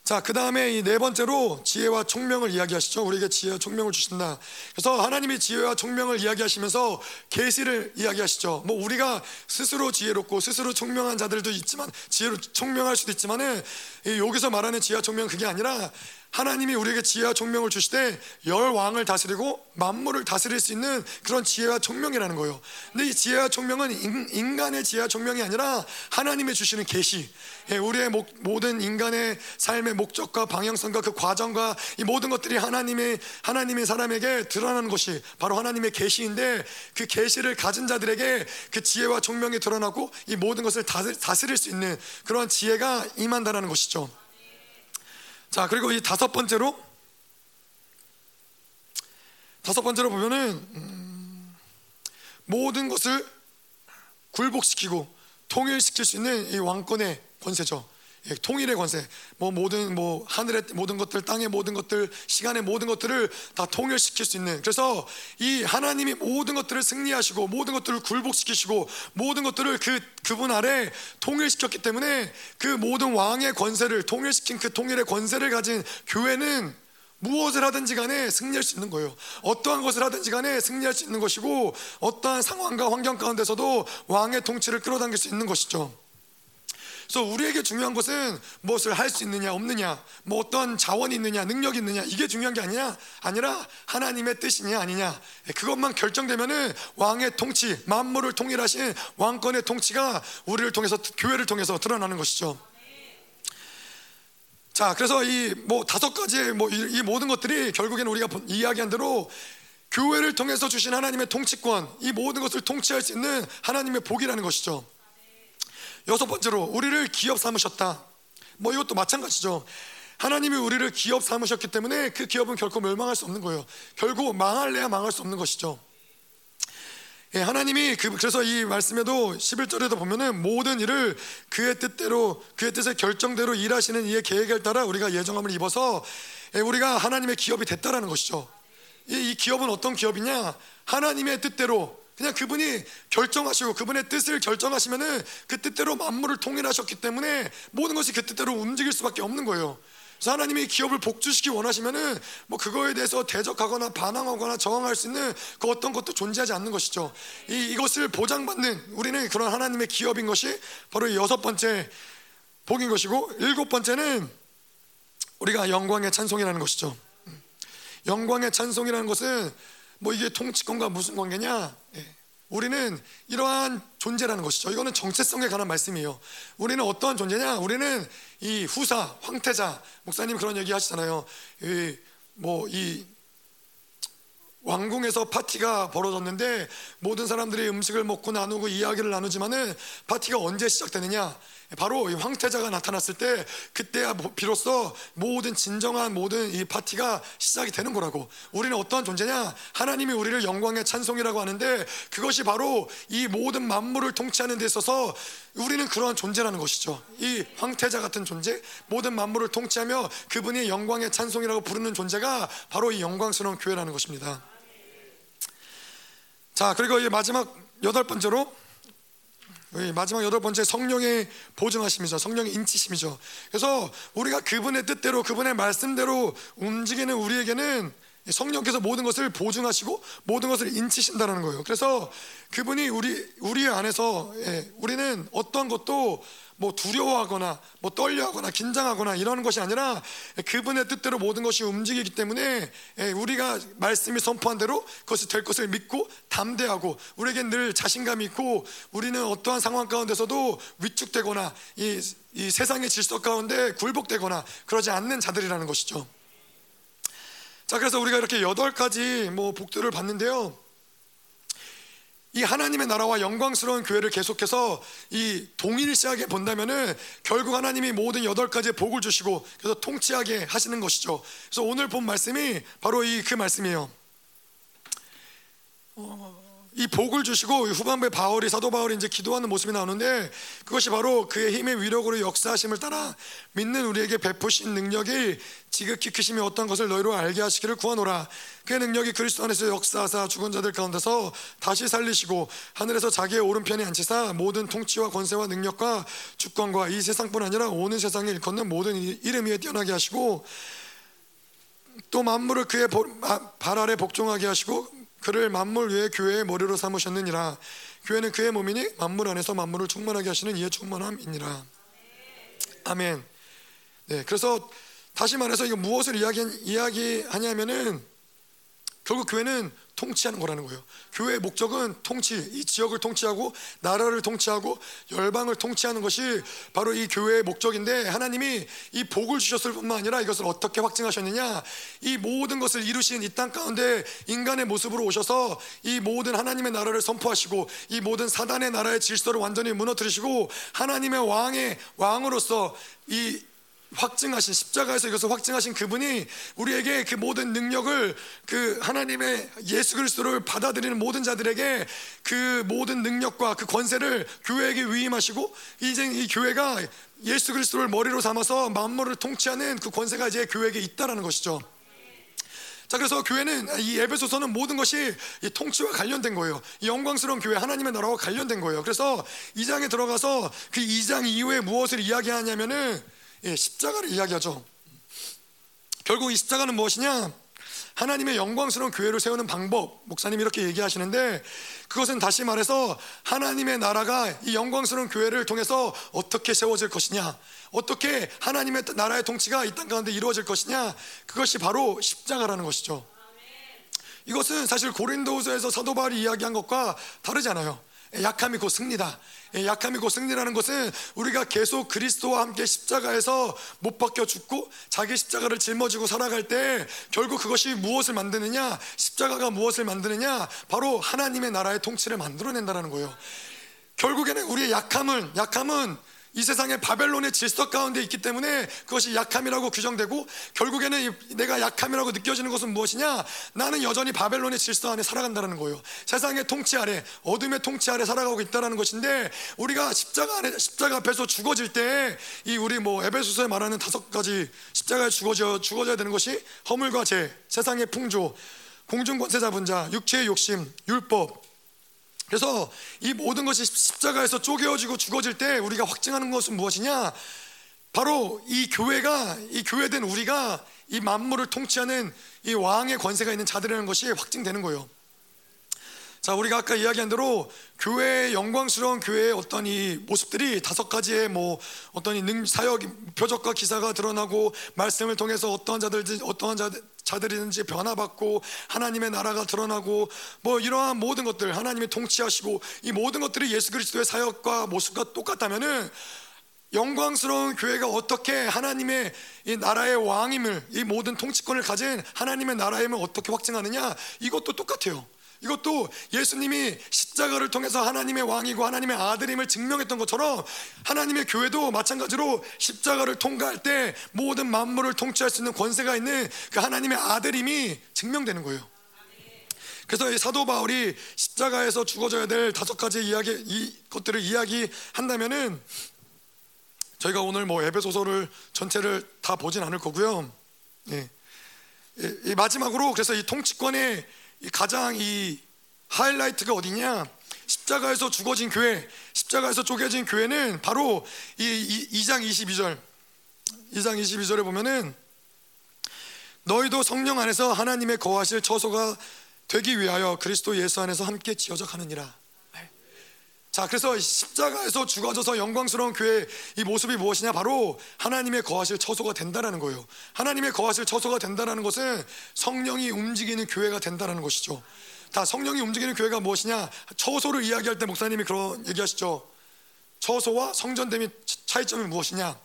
자, 그 다음에 이 네 번째로 지혜와 총명을 이야기하시죠. 우리에게 지혜와 총명을 주신다. 그래서 하나님이 지혜와 총명을 이야기하시면서 계시를 이야기하시죠. 뭐 우리가 스스로 지혜롭고 스스로 총명한 자들도 있지만 지혜로 총명할 수도 있지만은 여기서 말하는 지혜와 총명은 그게 아니라 하나님이 우리에게 지혜와 총명을 주시되 열 왕을 다스리고 만물을 다스릴 수 있는 그런 지혜와 총명이라는 거예요. 근데 이 지혜와 총명은 인 간의 지혜와 총명이 아니라 하나님이 주시는 계시. 예, 우리의 모든 인간의 삶의 목적과 방향성과 그 과정과 이 모든 것들이 하나님의 하나님의 사람에게 드러나는 것이 바로 하나님의 계시인데 그 계시를 가진 자들에게 그 지혜와 총명이 드러나고 이 모든 것을 다스릴 수 있는 그런 지혜가 임한다라는 것이죠. 자, 그리고 이 다섯 번째로 다섯 번째로 보면은 음, 모든 것을 굴복시키고 통일시킬 수 있는 이 왕권의 권세죠. 예, 통일의 권세, 뭐 모든 뭐 하늘의 모든 것들, 땅의 모든 것들, 시간의 모든 것들을 다 통일시킬 수 있는. 그래서 이 하나님이 모든 것들을 승리하시고 모든 것들을 굴복시키시고 모든 것들을 그 그분 아래 통일시켰기 때문에 그 모든 왕의 권세를 통일시킨 그 통일의 권세를 가진 교회는 무엇을 하든지 간에 승리할 수 있는 거예요. 어떠한 것을 하든지 간에 승리할 수 있는 것이고 어떠한 상황과 환경 가운데서도 왕의 통치를 끌어당길 수 있는 것이죠. 그래서 우리에게 중요한 것은 무엇을 할 수 있느냐 없느냐 뭐 어떤 자원이 있느냐 능력이 있느냐 이게 중요한 게 아니냐 아니라 하나님의 뜻이냐 아니냐 그것만 결정되면은 왕의 통치 만물을 통일하신 왕권의 통치가 우리를 통해서 교회를 통해서 드러나는 것이죠. 자, 그래서 이 뭐 다섯 가지 뭐이 모든 것들이 결국에는 우리가 이야기한 대로 교회를 통해서 주신 하나님의 통치권, 이 모든 것을 통치할 수 있는 하나님의 복이라는 것이죠. 여섯 번째로 우리를 기업 삼으셨다. 뭐 이것도 마찬가지죠. 하나님이 우리를 기업 삼으셨기 때문에 그 기업은 결코 멸망할 수 없는 거예요. 결국 망할래야 망할 수 없는 것이죠. 예, 하나님이 그, 그래서 이 말씀에도 11절에도 보면은 모든 일을 그의 뜻대로 그의 뜻의 결정대로 일하시는 이의 계획에 따라 우리가 예정함을 입어서 예, 우리가 하나님의 기업이 됐다라는 것이죠. 이, 이 기업은 어떤 기업이냐? 하나님의 뜻대로 그냥 그분이 결정하시고 그분의 뜻을 결정하시면은 그 뜻대로 만물을 통일하셨기 때문에 모든 것이 그 뜻대로 움직일 수밖에 없는 거예요. 그래서 하나님이 기업을 복주시키 원하시면은 뭐 그거에 대해서 대적하거나 반항하거나 저항할 수 있는 그 어떤 것도 존재하지 않는 것이죠. 이 이것을 보장받는 우리는 그런 하나님의 기업인 것이 바로 여섯 번째 복인 것이고 일곱 번째는 우리가 영광의 찬송이라는 것이죠. 영광의 찬송이라는 것은 뭐 이게 통치권과 무슨 관계냐? 예. 우리는 이러한 존재라는 것이죠. 이거는 정체성에 관한 말씀이에요. 우리는 어떠한 존재냐? 우리는 이 후사, 황태자, 목사님 그런 얘기 하시잖아요. 뭐이 왕궁에서 파티가 벌어졌는데 모든 사람들이 음식을 먹고 나누고 이야기를 나누지만은 파티가 언제 시작되느냐? 바로 황태자가 나타났을 때 그때야 비로소 모든 진정한 모든 이 파티가 시작이 되는 거라고. 우리는 어떠한 존재냐? 하나님이 우리를 영광의 찬송이라고 하는데 그것이 바로 이 모든 만물을 통치하는 데 있어서 우리는 그러한 존재라는 것이죠. 이 황태자 같은 존재, 모든 만물을 통치하며 그분이 영광의 찬송이라고 부르는 존재가 바로 이 영광스러운 교회라는 것입니다. 자, 그리고 이 마지막 여덟 번째로 마지막 여덟 번째 성령의 보증하심이죠. 성령의 인치심이죠. 그래서 우리가 그분의 뜻대로 그분의 말씀대로 움직이는 우리에게는 성령께서 모든 것을 보증하시고 모든 것을 인치신다는 거예요. 그래서 그분이 우리 우리 안에서 예, 우리는 어떤 것도 뭐 두려워하거나 뭐 떨려하거나 긴장하거나 이러는 것이 아니라 그분의 뜻대로 모든 것이 움직이기 때문에 예, 우리가 말씀이 선포한 대로 그것이 될 것을 믿고 담대하고 우리에게 늘 자신감이 있고 우리는 어떠한 상황 가운데서도 위축되거나 이, 이 세상의 질서 가운데 굴복되거나 그러지 않는 자들이라는 것이죠. 자, 그래서 우리가 이렇게 여덟 가지 뭐 복들을 봤는데요. 이 하나님의 나라와 영광스러운 교회를 계속해서 이 동일시하게 본다면은 결국 하나님이 모든 여덟 가지의 복을 주시고 그래서 통치하게 하시는 것이죠. 그래서 오늘 본 말씀이 바로 이 그 말씀이에요. 어, 이 복을 주시고 후반부에 바울이 사도 바울이 이제 기도하는 모습이 나오는데 그것이 바로 그의 힘의 위력으로 역사하심을 따라 믿는 우리에게 베푸신 능력이 지극히 크심이 어떤 것을 너희로 알게 하시기를 구하노라. 그의 능력이 그리스도 안에서 역사하사 죽은 자들 가운데서 다시 살리시고 하늘에서 자기의 오른편에 앉히사 모든 통치와 권세와 능력과 주권과 이 세상뿐 아니라 오는 세상에 일컫는 모든 이름 위에 뛰어나게 하시고 또 만물을 그의 발 아래 복종하게 하시고 그를 만물 위에 교회의 머리로 삼으셨느니라. 교회는 그의 몸이니 만물 안에서 만물을 충만하게 하시는 이의 충만함이니라. 아멘. 네 그래서 다시 말해서 이거 무엇을 이야기, 이야기하냐면은 결국 교회는 통치하는 거라는 거예요. 교회의 목적은 통치, 이 지역을 통치하고 나라를 통치하고 열방을 통치하는 것이 바로 이 교회의 목적인데 하나님이 이 복을 주셨을 뿐만 아니라 이것을 어떻게 확증하셨느냐? 이 모든 것을 이루신 이 땅 가운데 인간의 모습으로 오셔서 이 모든 하나님의 나라를 선포하시고 이 모든 사단의 나라의 질서를 완전히 무너뜨리시고 하나님의 왕의 왕으로서 이 확증하신 십자가에서 이것을 확증하신 그분이 우리에게 그 모든 능력을 그 하나님의 예수 그리스도를 받아들이는 모든 자들에게 그 모든 능력과 그 권세를 교회에게 위임하시고 이제 이 교회가 예수 그리스도를 머리로 삼아서 만물을 통치하는 그 권세가 이제 교회에게 있다라는 것이죠. 자 그래서 교회는 이 에베소서는 모든 것이 이 통치와 관련된 거예요. 이 영광스러운 교회 하나님의 나라와 관련된 거예요. 그래서 이 장에 들어가서 그이장 이후에 무엇을 이야기하냐면은 예, 십자가를 이야기하죠. 결국 이 십자가는 무엇이냐? 하나님의 영광스러운 교회를 세우는 방법, 목사님 이렇게 얘기하시는데 그것은 다시 말해서 하나님의 나라가 이 영광스러운 교회를 통해서 어떻게 세워질 것이냐, 어떻게 하나님의 나라의 통치가 이 땅 가운데 이루어질 것이냐, 그것이 바로 십자가라는 것이죠. 이것은 사실 고린도후서에서 사도 바울이 이야기한 것과 다르잖아요. 약함이 곧 승리다. 예, 약함이 곧 승리라는 것은 우리가 계속 그리스도와 함께 십자가에서 못 박혀 죽고 자기 십자가를 짊어지고 살아갈 때 결국 그것이 무엇을 만드느냐? 십자가가 무엇을 만드느냐? 바로 하나님의 나라의 통치를 만들어낸다는 거예요. 결국에는 우리의 약함은 약함은 이 세상의 바벨론의 질서 가운데 있기 때문에 그것이 약함이라고 규정되고 결국에는 내가 약함이라고 느껴지는 것은 무엇이냐? 나는 여전히 바벨론의 질서 안에 살아간다는 거예요. 세상의 통치 아래, 어둠의 통치 아래 살아가고 있다는 것인데 우리가 십자가 안에 십자가 앞에서 죽어질 때 이 우리 뭐 에베소서에 말하는 다섯 가지 십자가에 죽어져 죽어져야 되는 것이 허물과 죄, 세상의 풍조, 공중 권세 잡은 자, 육체의 욕심, 율법, 그래서 이 모든 것이 십자가에서 쪼개어지고 죽어질 때 우리가 확증하는 것은 무엇이냐? 바로 이 교회가 이 교회된 우리가 이 만물을 통치하는 이 왕의 권세가 있는 자들이라는 것이 확증되는 거예요. 자, 우리가 아까 이야기한 대로 교회의 영광스러운 교회의 어떤 이 모습들이 다섯 가지의 뭐 어떤 이 능, 사역, 표적과 기사가 드러나고 말씀을 통해서 어떠한 자들, 어떠한 자들, 자들이든지 변화받고 하나님의 나라가 드러나고 뭐 이러한 모든 것들 하나님이 통치하시고 이 모든 것들이 예수 그리스도의 사역과 모습과 똑같다면은 영광스러운 교회가 어떻게 하나님의 이 나라의 왕임을 이 모든 통치권을 가진 하나님의 나라임을 어떻게 확증하느냐 이것도 똑같아요. 이것도 예수님이 십자가를 통해서 하나님의 왕이고 하나님의 아들임을 증명했던 것처럼 하나님의 교회도 마찬가지로 십자가를 통과할 때 모든 만물을 통치할 수 있는 권세가 있는 그 하나님의 아들임이 증명되는 거예요. 그래서 이 사도 바울이 십자가에서 죽어져야 될 다섯 가지 이야기 이 것들을 이야기한다면은 저희가 오늘 뭐 에베소서를 전체를 다 보진 않을 거고요. 예. 이 마지막으로 그래서 이 통치권의 가장 이 하이라이트가 어디냐? 십자가에서 죽어진 교회, 십자가에서 쪼개진 교회는 바로 이 2장 22절, 2장 22절에 보면은 너희도 성령 안에서 하나님의 거하실 처소가 되기 위하여 그리스도 예수 안에서 함께 지어져 가느니라. 자, 그래서 십자가에서 죽어져서 영광스러운 교회 이 모습이 무엇이냐? 바로 하나님의 거하실 처소가 된다라는 거예요. 하나님의 거하실 처소가 된다라는 것은 성령이 움직이는 교회가 된다라는 것이죠. 다 성령이 움직이는 교회가 무엇이냐? 처소를 이야기할 때 목사님이 그런 얘기하시죠. 처소와 성전됨이 차이점이 무엇이냐?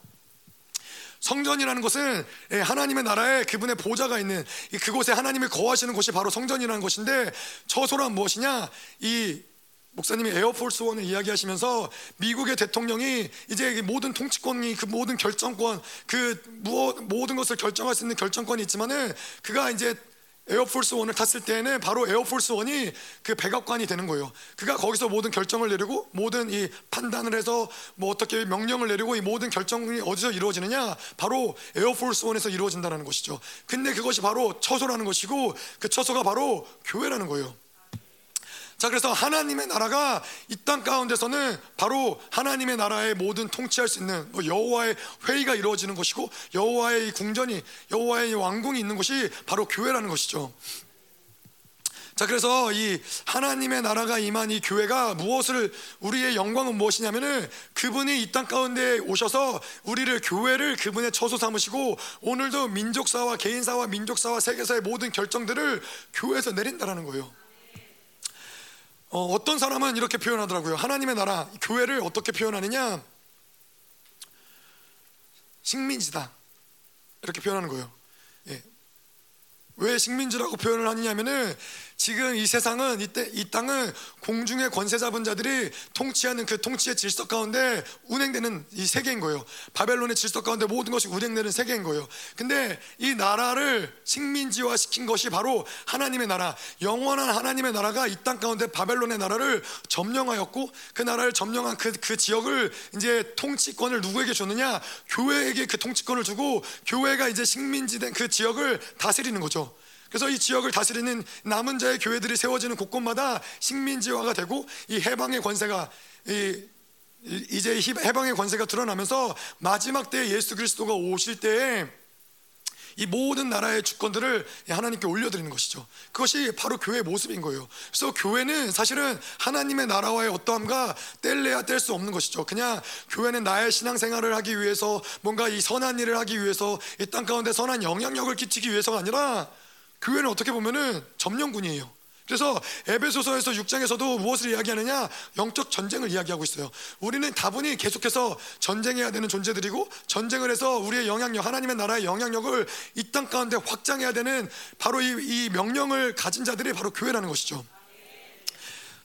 성전이라는 것은 예, 하나님의 나라에 그분의 보좌가 있는 그곳에 하나님이 거하시는 곳이 바로 성전이라는 것인데 처소란 무엇이냐? 이 목사님이 에어포스 원을 이야기하시면서 미국의 대통령이 이제 모든 통치권이 그 모든 결정권 그 무엇 모든 것을 결정할 수 있는 결정권이 있지만은 그가 이제 에어포스 원을 탔을 때는 바로 에어포스 원이 그 백악관이 되는 거예요. 그가 거기서 모든 결정을 내리고 모든 이 판단을 해서 뭐 어떻게 명령을 내리고 이 모든 결정이 어디서 이루어지느냐? 바로 에어포스 원에서 이루어진다는 것이죠. 근데 그것이 바로 처소라는 것이고 그 처소가 바로 교회라는 거예요. 자 그래서 하나님의 나라가 이 땅 가운데서는 바로 하나님의 나라의 모든 통치할 수 있는 뭐 여호와의 회의가 이루어지는 것이고 여호와의 궁전이 여호와의 왕궁이 있는 곳이 바로 교회라는 것이죠. 자 그래서 이 하나님의 나라가 임한 이 교회가 무엇을 우리의 영광은 무엇이냐면은 그분이 이 땅 가운데 오셔서 우리를 교회를 그분의 처소 삼으시고 오늘도 민족사와 개인사와 민족사와 세계사의 모든 결정들을 교회에서 내린다라는 거예요. 어, 떤 사람은 이렇게 표현하더라고요. 하나님의 나라, 교회를 어떻게 표현하느냐? 식민지다. 이렇게 표현하는 거예요. 예. 왜 식민지라고 표현을 하느냐면은 지금 이 세상은 이때 이 땅은 공중의 권세 잡은 자들이 통치하는 그 통치의 질서 가운데 운행되는 이 세계인 거예요. 바벨론의 질서 가운데 모든 것이 운행되는 세계인 거예요. 근데 이 나라를 식민지화 시킨 것이 바로 하나님의 나라, 영원한 하나님의 나라가 이 땅 가운데 바벨론의 나라를 점령하였고 그 나라를 점령한 그, 그 지역을 이제 통치권을 누구에게 줬느냐? 교회에게 그 통치권을 주고 교회가 이제 식민지된 그 지역을 다스리는 거죠. 그래서 이 지역을 다스리는 남은 자의 교회들이 세워지는 곳곳마다 식민지화가 되고 이 해방의 권세가 이 이제 해방의 권세가 드러나면서 마지막 때에 예수 그리스도가 오실 때에 이 모든 나라의 주권들을 하나님께 올려드리는 것이죠. 그것이 바로 교회의 모습인 거예요. 그래서 교회는 사실은 하나님의 나라와의 어떠함과 뗄래야 뗄 수 없는 것이죠. 그냥 교회는 나의 신앙생활을 하기 위해서 뭔가 이 선한 일을 하기 위해서 이 땅 가운데 선한 영향력을 끼치기 위해서가 아니라 교회는 어떻게 보면은 점령군이에요. 그래서 에베소서에서 6장에서도 무엇을 이야기하느냐? 영적 전쟁을 이야기하고 있어요. 우리는 다분히 계속해서 전쟁해야 되는 존재들이고 전쟁을 해서 우리의 영향력, 하나님의 나라의 영향력을 이 땅 가운데 확장해야 되는 바로 이, 이 명령을 가진 자들이 바로 교회라는 것이죠.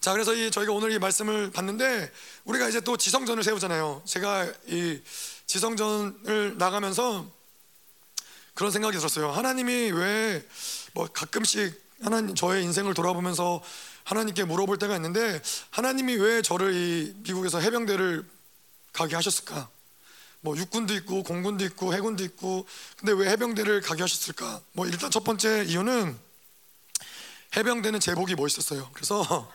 자, 그래서 이 저희가 오늘 이 말씀을 봤는데 우리가 이제 또 지성전을 세우잖아요. 제가 이 지성전을 나가면서 그런 생각이 들었어요. 하나님이 왜 뭐 가끔씩 하나님 저의 인생을 돌아보면서 하나님께 물어볼 때가 있는데 하나님이 왜 저를 이 미국에서 해병대를 가게 하셨을까? 뭐 육군도 있고 공군도 있고 해군도 있고 근데 왜 해병대를 가게 하셨을까? 뭐 일단 첫 번째 이유는 해병대는 제복이 멋있었어요. 그래서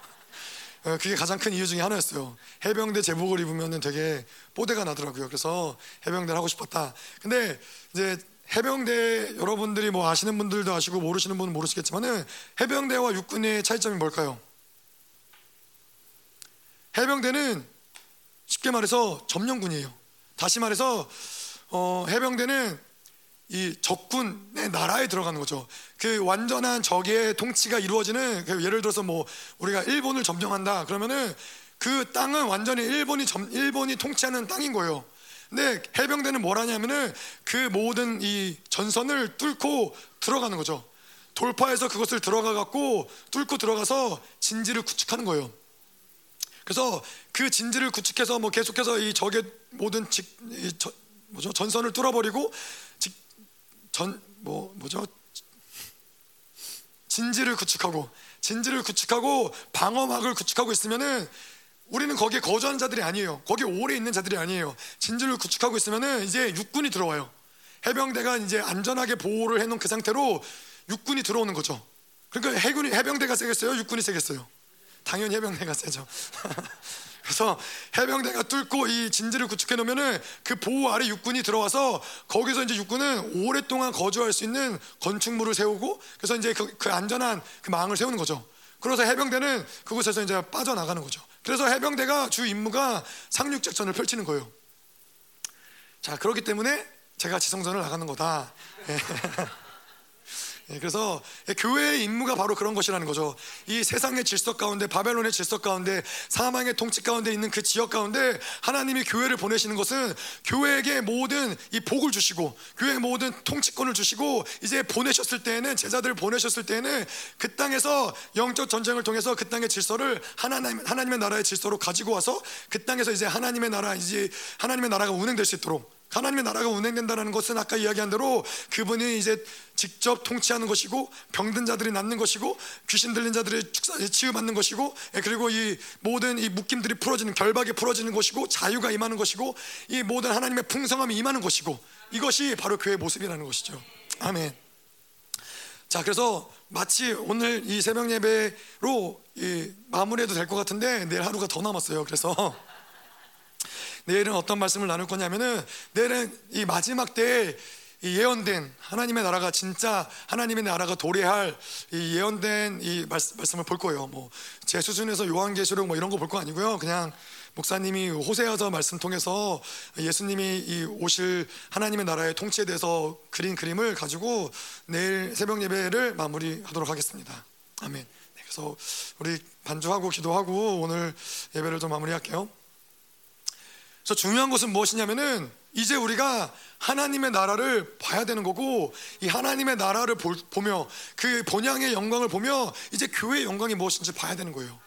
어, 그게 가장 큰 이유 중에 하나였어요. 해병대 제복을 입으면 되게 뽀대가 나더라고요. 그래서 해병대를 하고 싶었다. 근데 이제 해병대 여러분들이 뭐 아시는 분들도 아시고 모르시는 분은 모르시겠지만은 해병대와 육군의 차이점이 뭘까요? 해병대는 쉽게 말해서 점령군이에요. 다시 말해서 어, 해병대는 이 적군의 나라에 들어가는 거죠. 그 완전한 적의 통치가 이루어지는 그 예를 들어서 뭐 우리가 일본을 점령한다 그러면은 그 땅은 완전히 일본이 점, 일본이 통치하는 땅인 거예요. 근데 해병대는 뭘 하냐면은 그 모든 이 전선을 뚫고 들어가는 거죠. 돌파해서 그것을 들어가 갖고 뚫고 들어가서 진지를 구축하는 거예요. 그래서 그 진지를 구축해서 뭐 계속해서 이 적의 모든 직, 이 저, 뭐죠 전선을 뚫어버리고 직, 전 뭐 뭐죠 진지를 구축하고 진지를 구축하고 방어막을 구축하고 있으면은 우리는 거기에 거주하는 자들이 아니에요. 거기에 오래 있는 자들이 아니에요. 진주를 구축하고 있으면은 이제 육군이 들어와요. 해병대가 이제 안전하게 보호를 해놓은 그 상태로 육군이 들어오는 거죠. 그러니까 해군이 해병대가 세겠어요? 육군이 세겠어요? 당연히 해병대가 세죠. 그래서 해병대가 뚫고 이 진지를 구축해 놓으면은 그 보호 아래 육군이 들어와서 거기서 이제 육군은 오랫동안 거주할 수 있는 건축물을 세우고 그래서 이제 그, 그 안전한 그 망을 세우는 거죠. 그래서 해병대는 그곳에서 이제 빠져나가는 거죠. 그래서 해병대가 주 임무가 상륙 작전을 펼치는 거예요. 자, 그렇기 때문에 제가 지성전을 나가는 거다. 예. 예, 그래서 교회의 임무가 바로 그런 것이라는 거죠. 이 세상의 질서 가운데, 바벨론의 질서 가운데, 사망의 통치 가운데 있는 그 지역 가운데 하나님이 교회를 보내시는 것은 교회에게 모든 이 복을 주시고, 교회의 모든 통치권을 주시고, 이제 보내셨을 때에는, 제자들을 보내셨을 때에는 그 땅에서 영적 전쟁을 통해서 그 땅의 질서를 하나님, 하나님의 나라의 질서로 가지고 와서 그 땅에서 이제 하나님의 나라, 이제 하나님의 나라가 운행될 수 있도록 하나님의 나라가 운행된다는 것은 아까 이야기한 대로 그분이 이제 직접 통치하는 것이고 병든 자들이 낫는 것이고 귀신 들린 자들이 치유받는 것이고 예, 그리고 이 모든 이 묶임들이 풀어지는 결박이 풀어지는 것이고 자유가 임하는 것이고 이 모든 하나님의 풍성함이 임하는 것이고 이것이 바로 교회 모습이라는 것이죠. 아멘. 자, 그래서 마치 오늘 이 새벽 예배로 이 마무리해도 될 것 같은데 내일 하루가 더 남았어요. 그래서 내일은 어떤 말씀을 나눌 거냐면은 내일은 이 마지막 때에 이 예언된 하나님의 나라가 진짜 하나님의 나라가 도래할 이 예언된 이 말씀, 을 볼 거예요. 뭐 제 수준에서 요한계시록 뭐 이런 거 볼 거 아니고요. 그냥 목사님이 호세아서 말씀 통해서 예수님이 이 오실 하나님의 나라의 통치에 대해서 그린 그림을 가지고 내일 새벽 예배를 마무리하도록 하겠습니다. 아멘. 네, 그래서 우리 반주하고 기도하고 오늘 예배를 좀 마무리할게요. 그래서 중요한 것은 무엇이냐면은 이제 우리가 하나님의 나라를 봐야 되는 거고 이 하나님의 나라를 보, 보며 그 본향의 영광을 보며 이제 교회의 영광이 무엇인지 봐야 되는 거예요.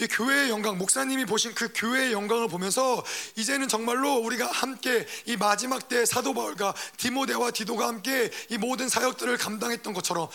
이 교회의 영광, 목사님이 보신 그 교회의 영광을 보면서 이제는 정말로 우리가 함께 이 마지막 때 사도 바울과 디모데와 디도가 함께 이 모든 사역들을 감당했던 것처럼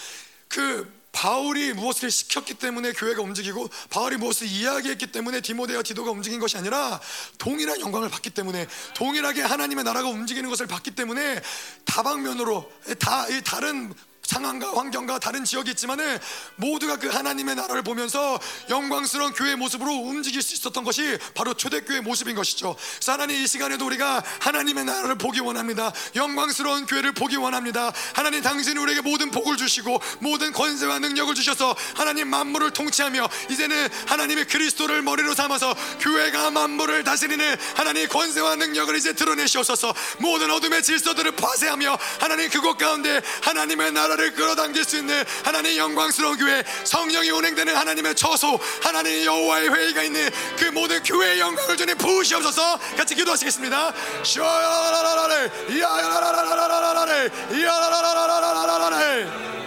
그 바울이 무엇을 시켰기 때문에 교회가 움직이고 바울이 무엇을 이야기했기 때문에 디모데와 디도가 움직인 것이 아니라 동일한 영광을 받기 때문에 동일하게 하나님의 나라가 움직이는 것을 받기 때문에 다방면으로 다 다른 상황과 환경과 다른 지역이 있지만은 모두가 그 하나님의 나라를 보면서 영광스러운 교회의 모습으로 움직일 수 있었던 것이 바로 초대교회의 모습인 것이죠. 하나님 이 시간에도 우리가 하나님의 나라를 보기 원합니다. 영광스러운 교회를 보기 원합니다. 하나님 당신이 우리에게 모든 복을 주시고 모든 권세와 능력을 주셔서 하나님 만물을 통치하며 이제는 하나님의 그리스도를 머리로 삼아서 교회가 만물을 다스리는 하나님 권세와 능력을 이제 드러내시옵소서 모든 어둠의 질서들을 파쇄하며 하나님 그곳 가운데 하나님의 나라를 나라를 끌어당길 수 있는 하나님 영광스러운 교회 성령이 운행되는 하나님의 처소 하나님 여호와의 회의가 있는 그 모든 교회의 영광을 주님 부으시옵소서. 같이 기도하시겠습니다. 슈아라라라라라레 이야라라라라라라레 이야라라라라라라레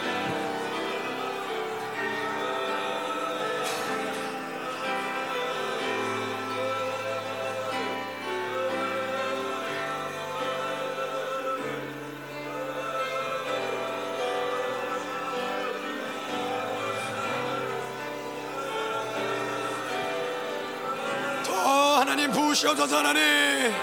부으시옵소서 하나님.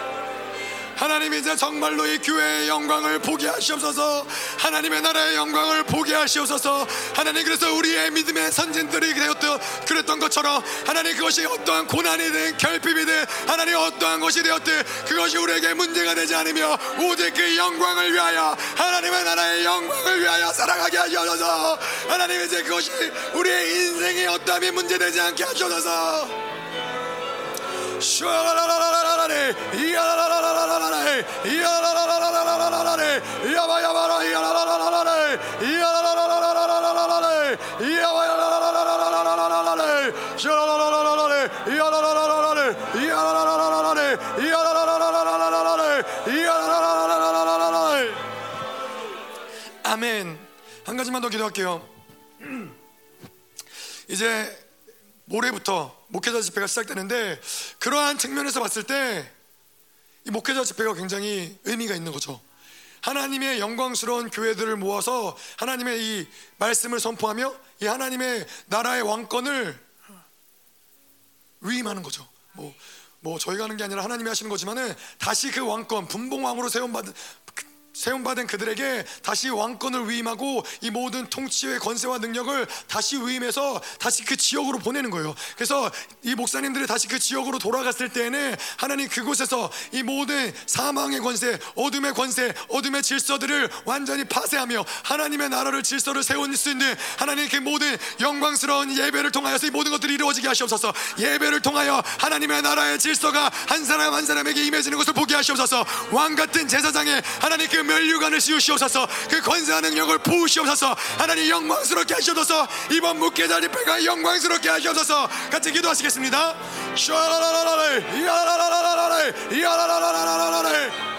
하나님 이제 정말로 이 교회의 영광을 보게 하시옵소서. 하나님의 나라의 영광을 보게 하시옵소서. 하나님 그래서 우리의 믿음의 선진들이 되었던 그랬던 것처럼 하나님 그것이 어떠한 고난이든 결핍이든 하나님 어떠한 것이 되었든 그것이 우리에게 문제가 되지 않으며 오직 그 영광을 위하여 하나님의 나라의 영광을 위하여 살아가게 하시옵소서. 하나님 이제 그것이 우리의 인생의 어떠함이 문제되지 않게 하시옵소서 아멘 한 가지만 더 기도할게요 이제 모레부터 목회자 집회가 시작되는데 그러한 측면에서 봤을 때 이 목회자 집회가 굉장히 의미가 있는 거죠. 하나님의 영광스러운 교회들을 모아서 하나님의 이 말씀을 선포하며 이 하나님의 나라의 왕권을 위임하는 거죠. 뭐, 뭐 저희가 하는 게 아니라 하나님이 하시는 거지만은 다시 그 왕권 분봉왕으로 세움받은 세움받은 그들에게 다시 왕권을 위임하고 이 모든 통치의 권세와 능력을 다시 위임해서 다시 그 지역으로 보내는 거예요. 그래서 이 목사님들이 다시 그 지역으로 돌아갔을 때에는 하나님 그곳에서 이 모든 사망의 권세, 어둠의 권세, 어둠의 질서들을 완전히 파쇄하며 하나님의 나라를 질서를 세울 수 있는 하나님 그 모든 영광스러운 예배를 통하여서 이 모든 것들이 이루어지게 하시옵소서. 예배를 통하여 하나님의 나라의 질서가 한 사람 한 사람에게 임해지는 것을 보게 하시옵소서. 왕 같은 제사장에 하나님 그 멸류관을 씌우시옵소서. 그 권세와 능력을 부으시옵소서. 하나님 영광스럽게 하시옵소서. 이번 묵계자 집회가 영광스럽게 하시옵소서. 같이 기도하시겠습니다. 샤라라라라라 이야라라라라라 이야라라라라라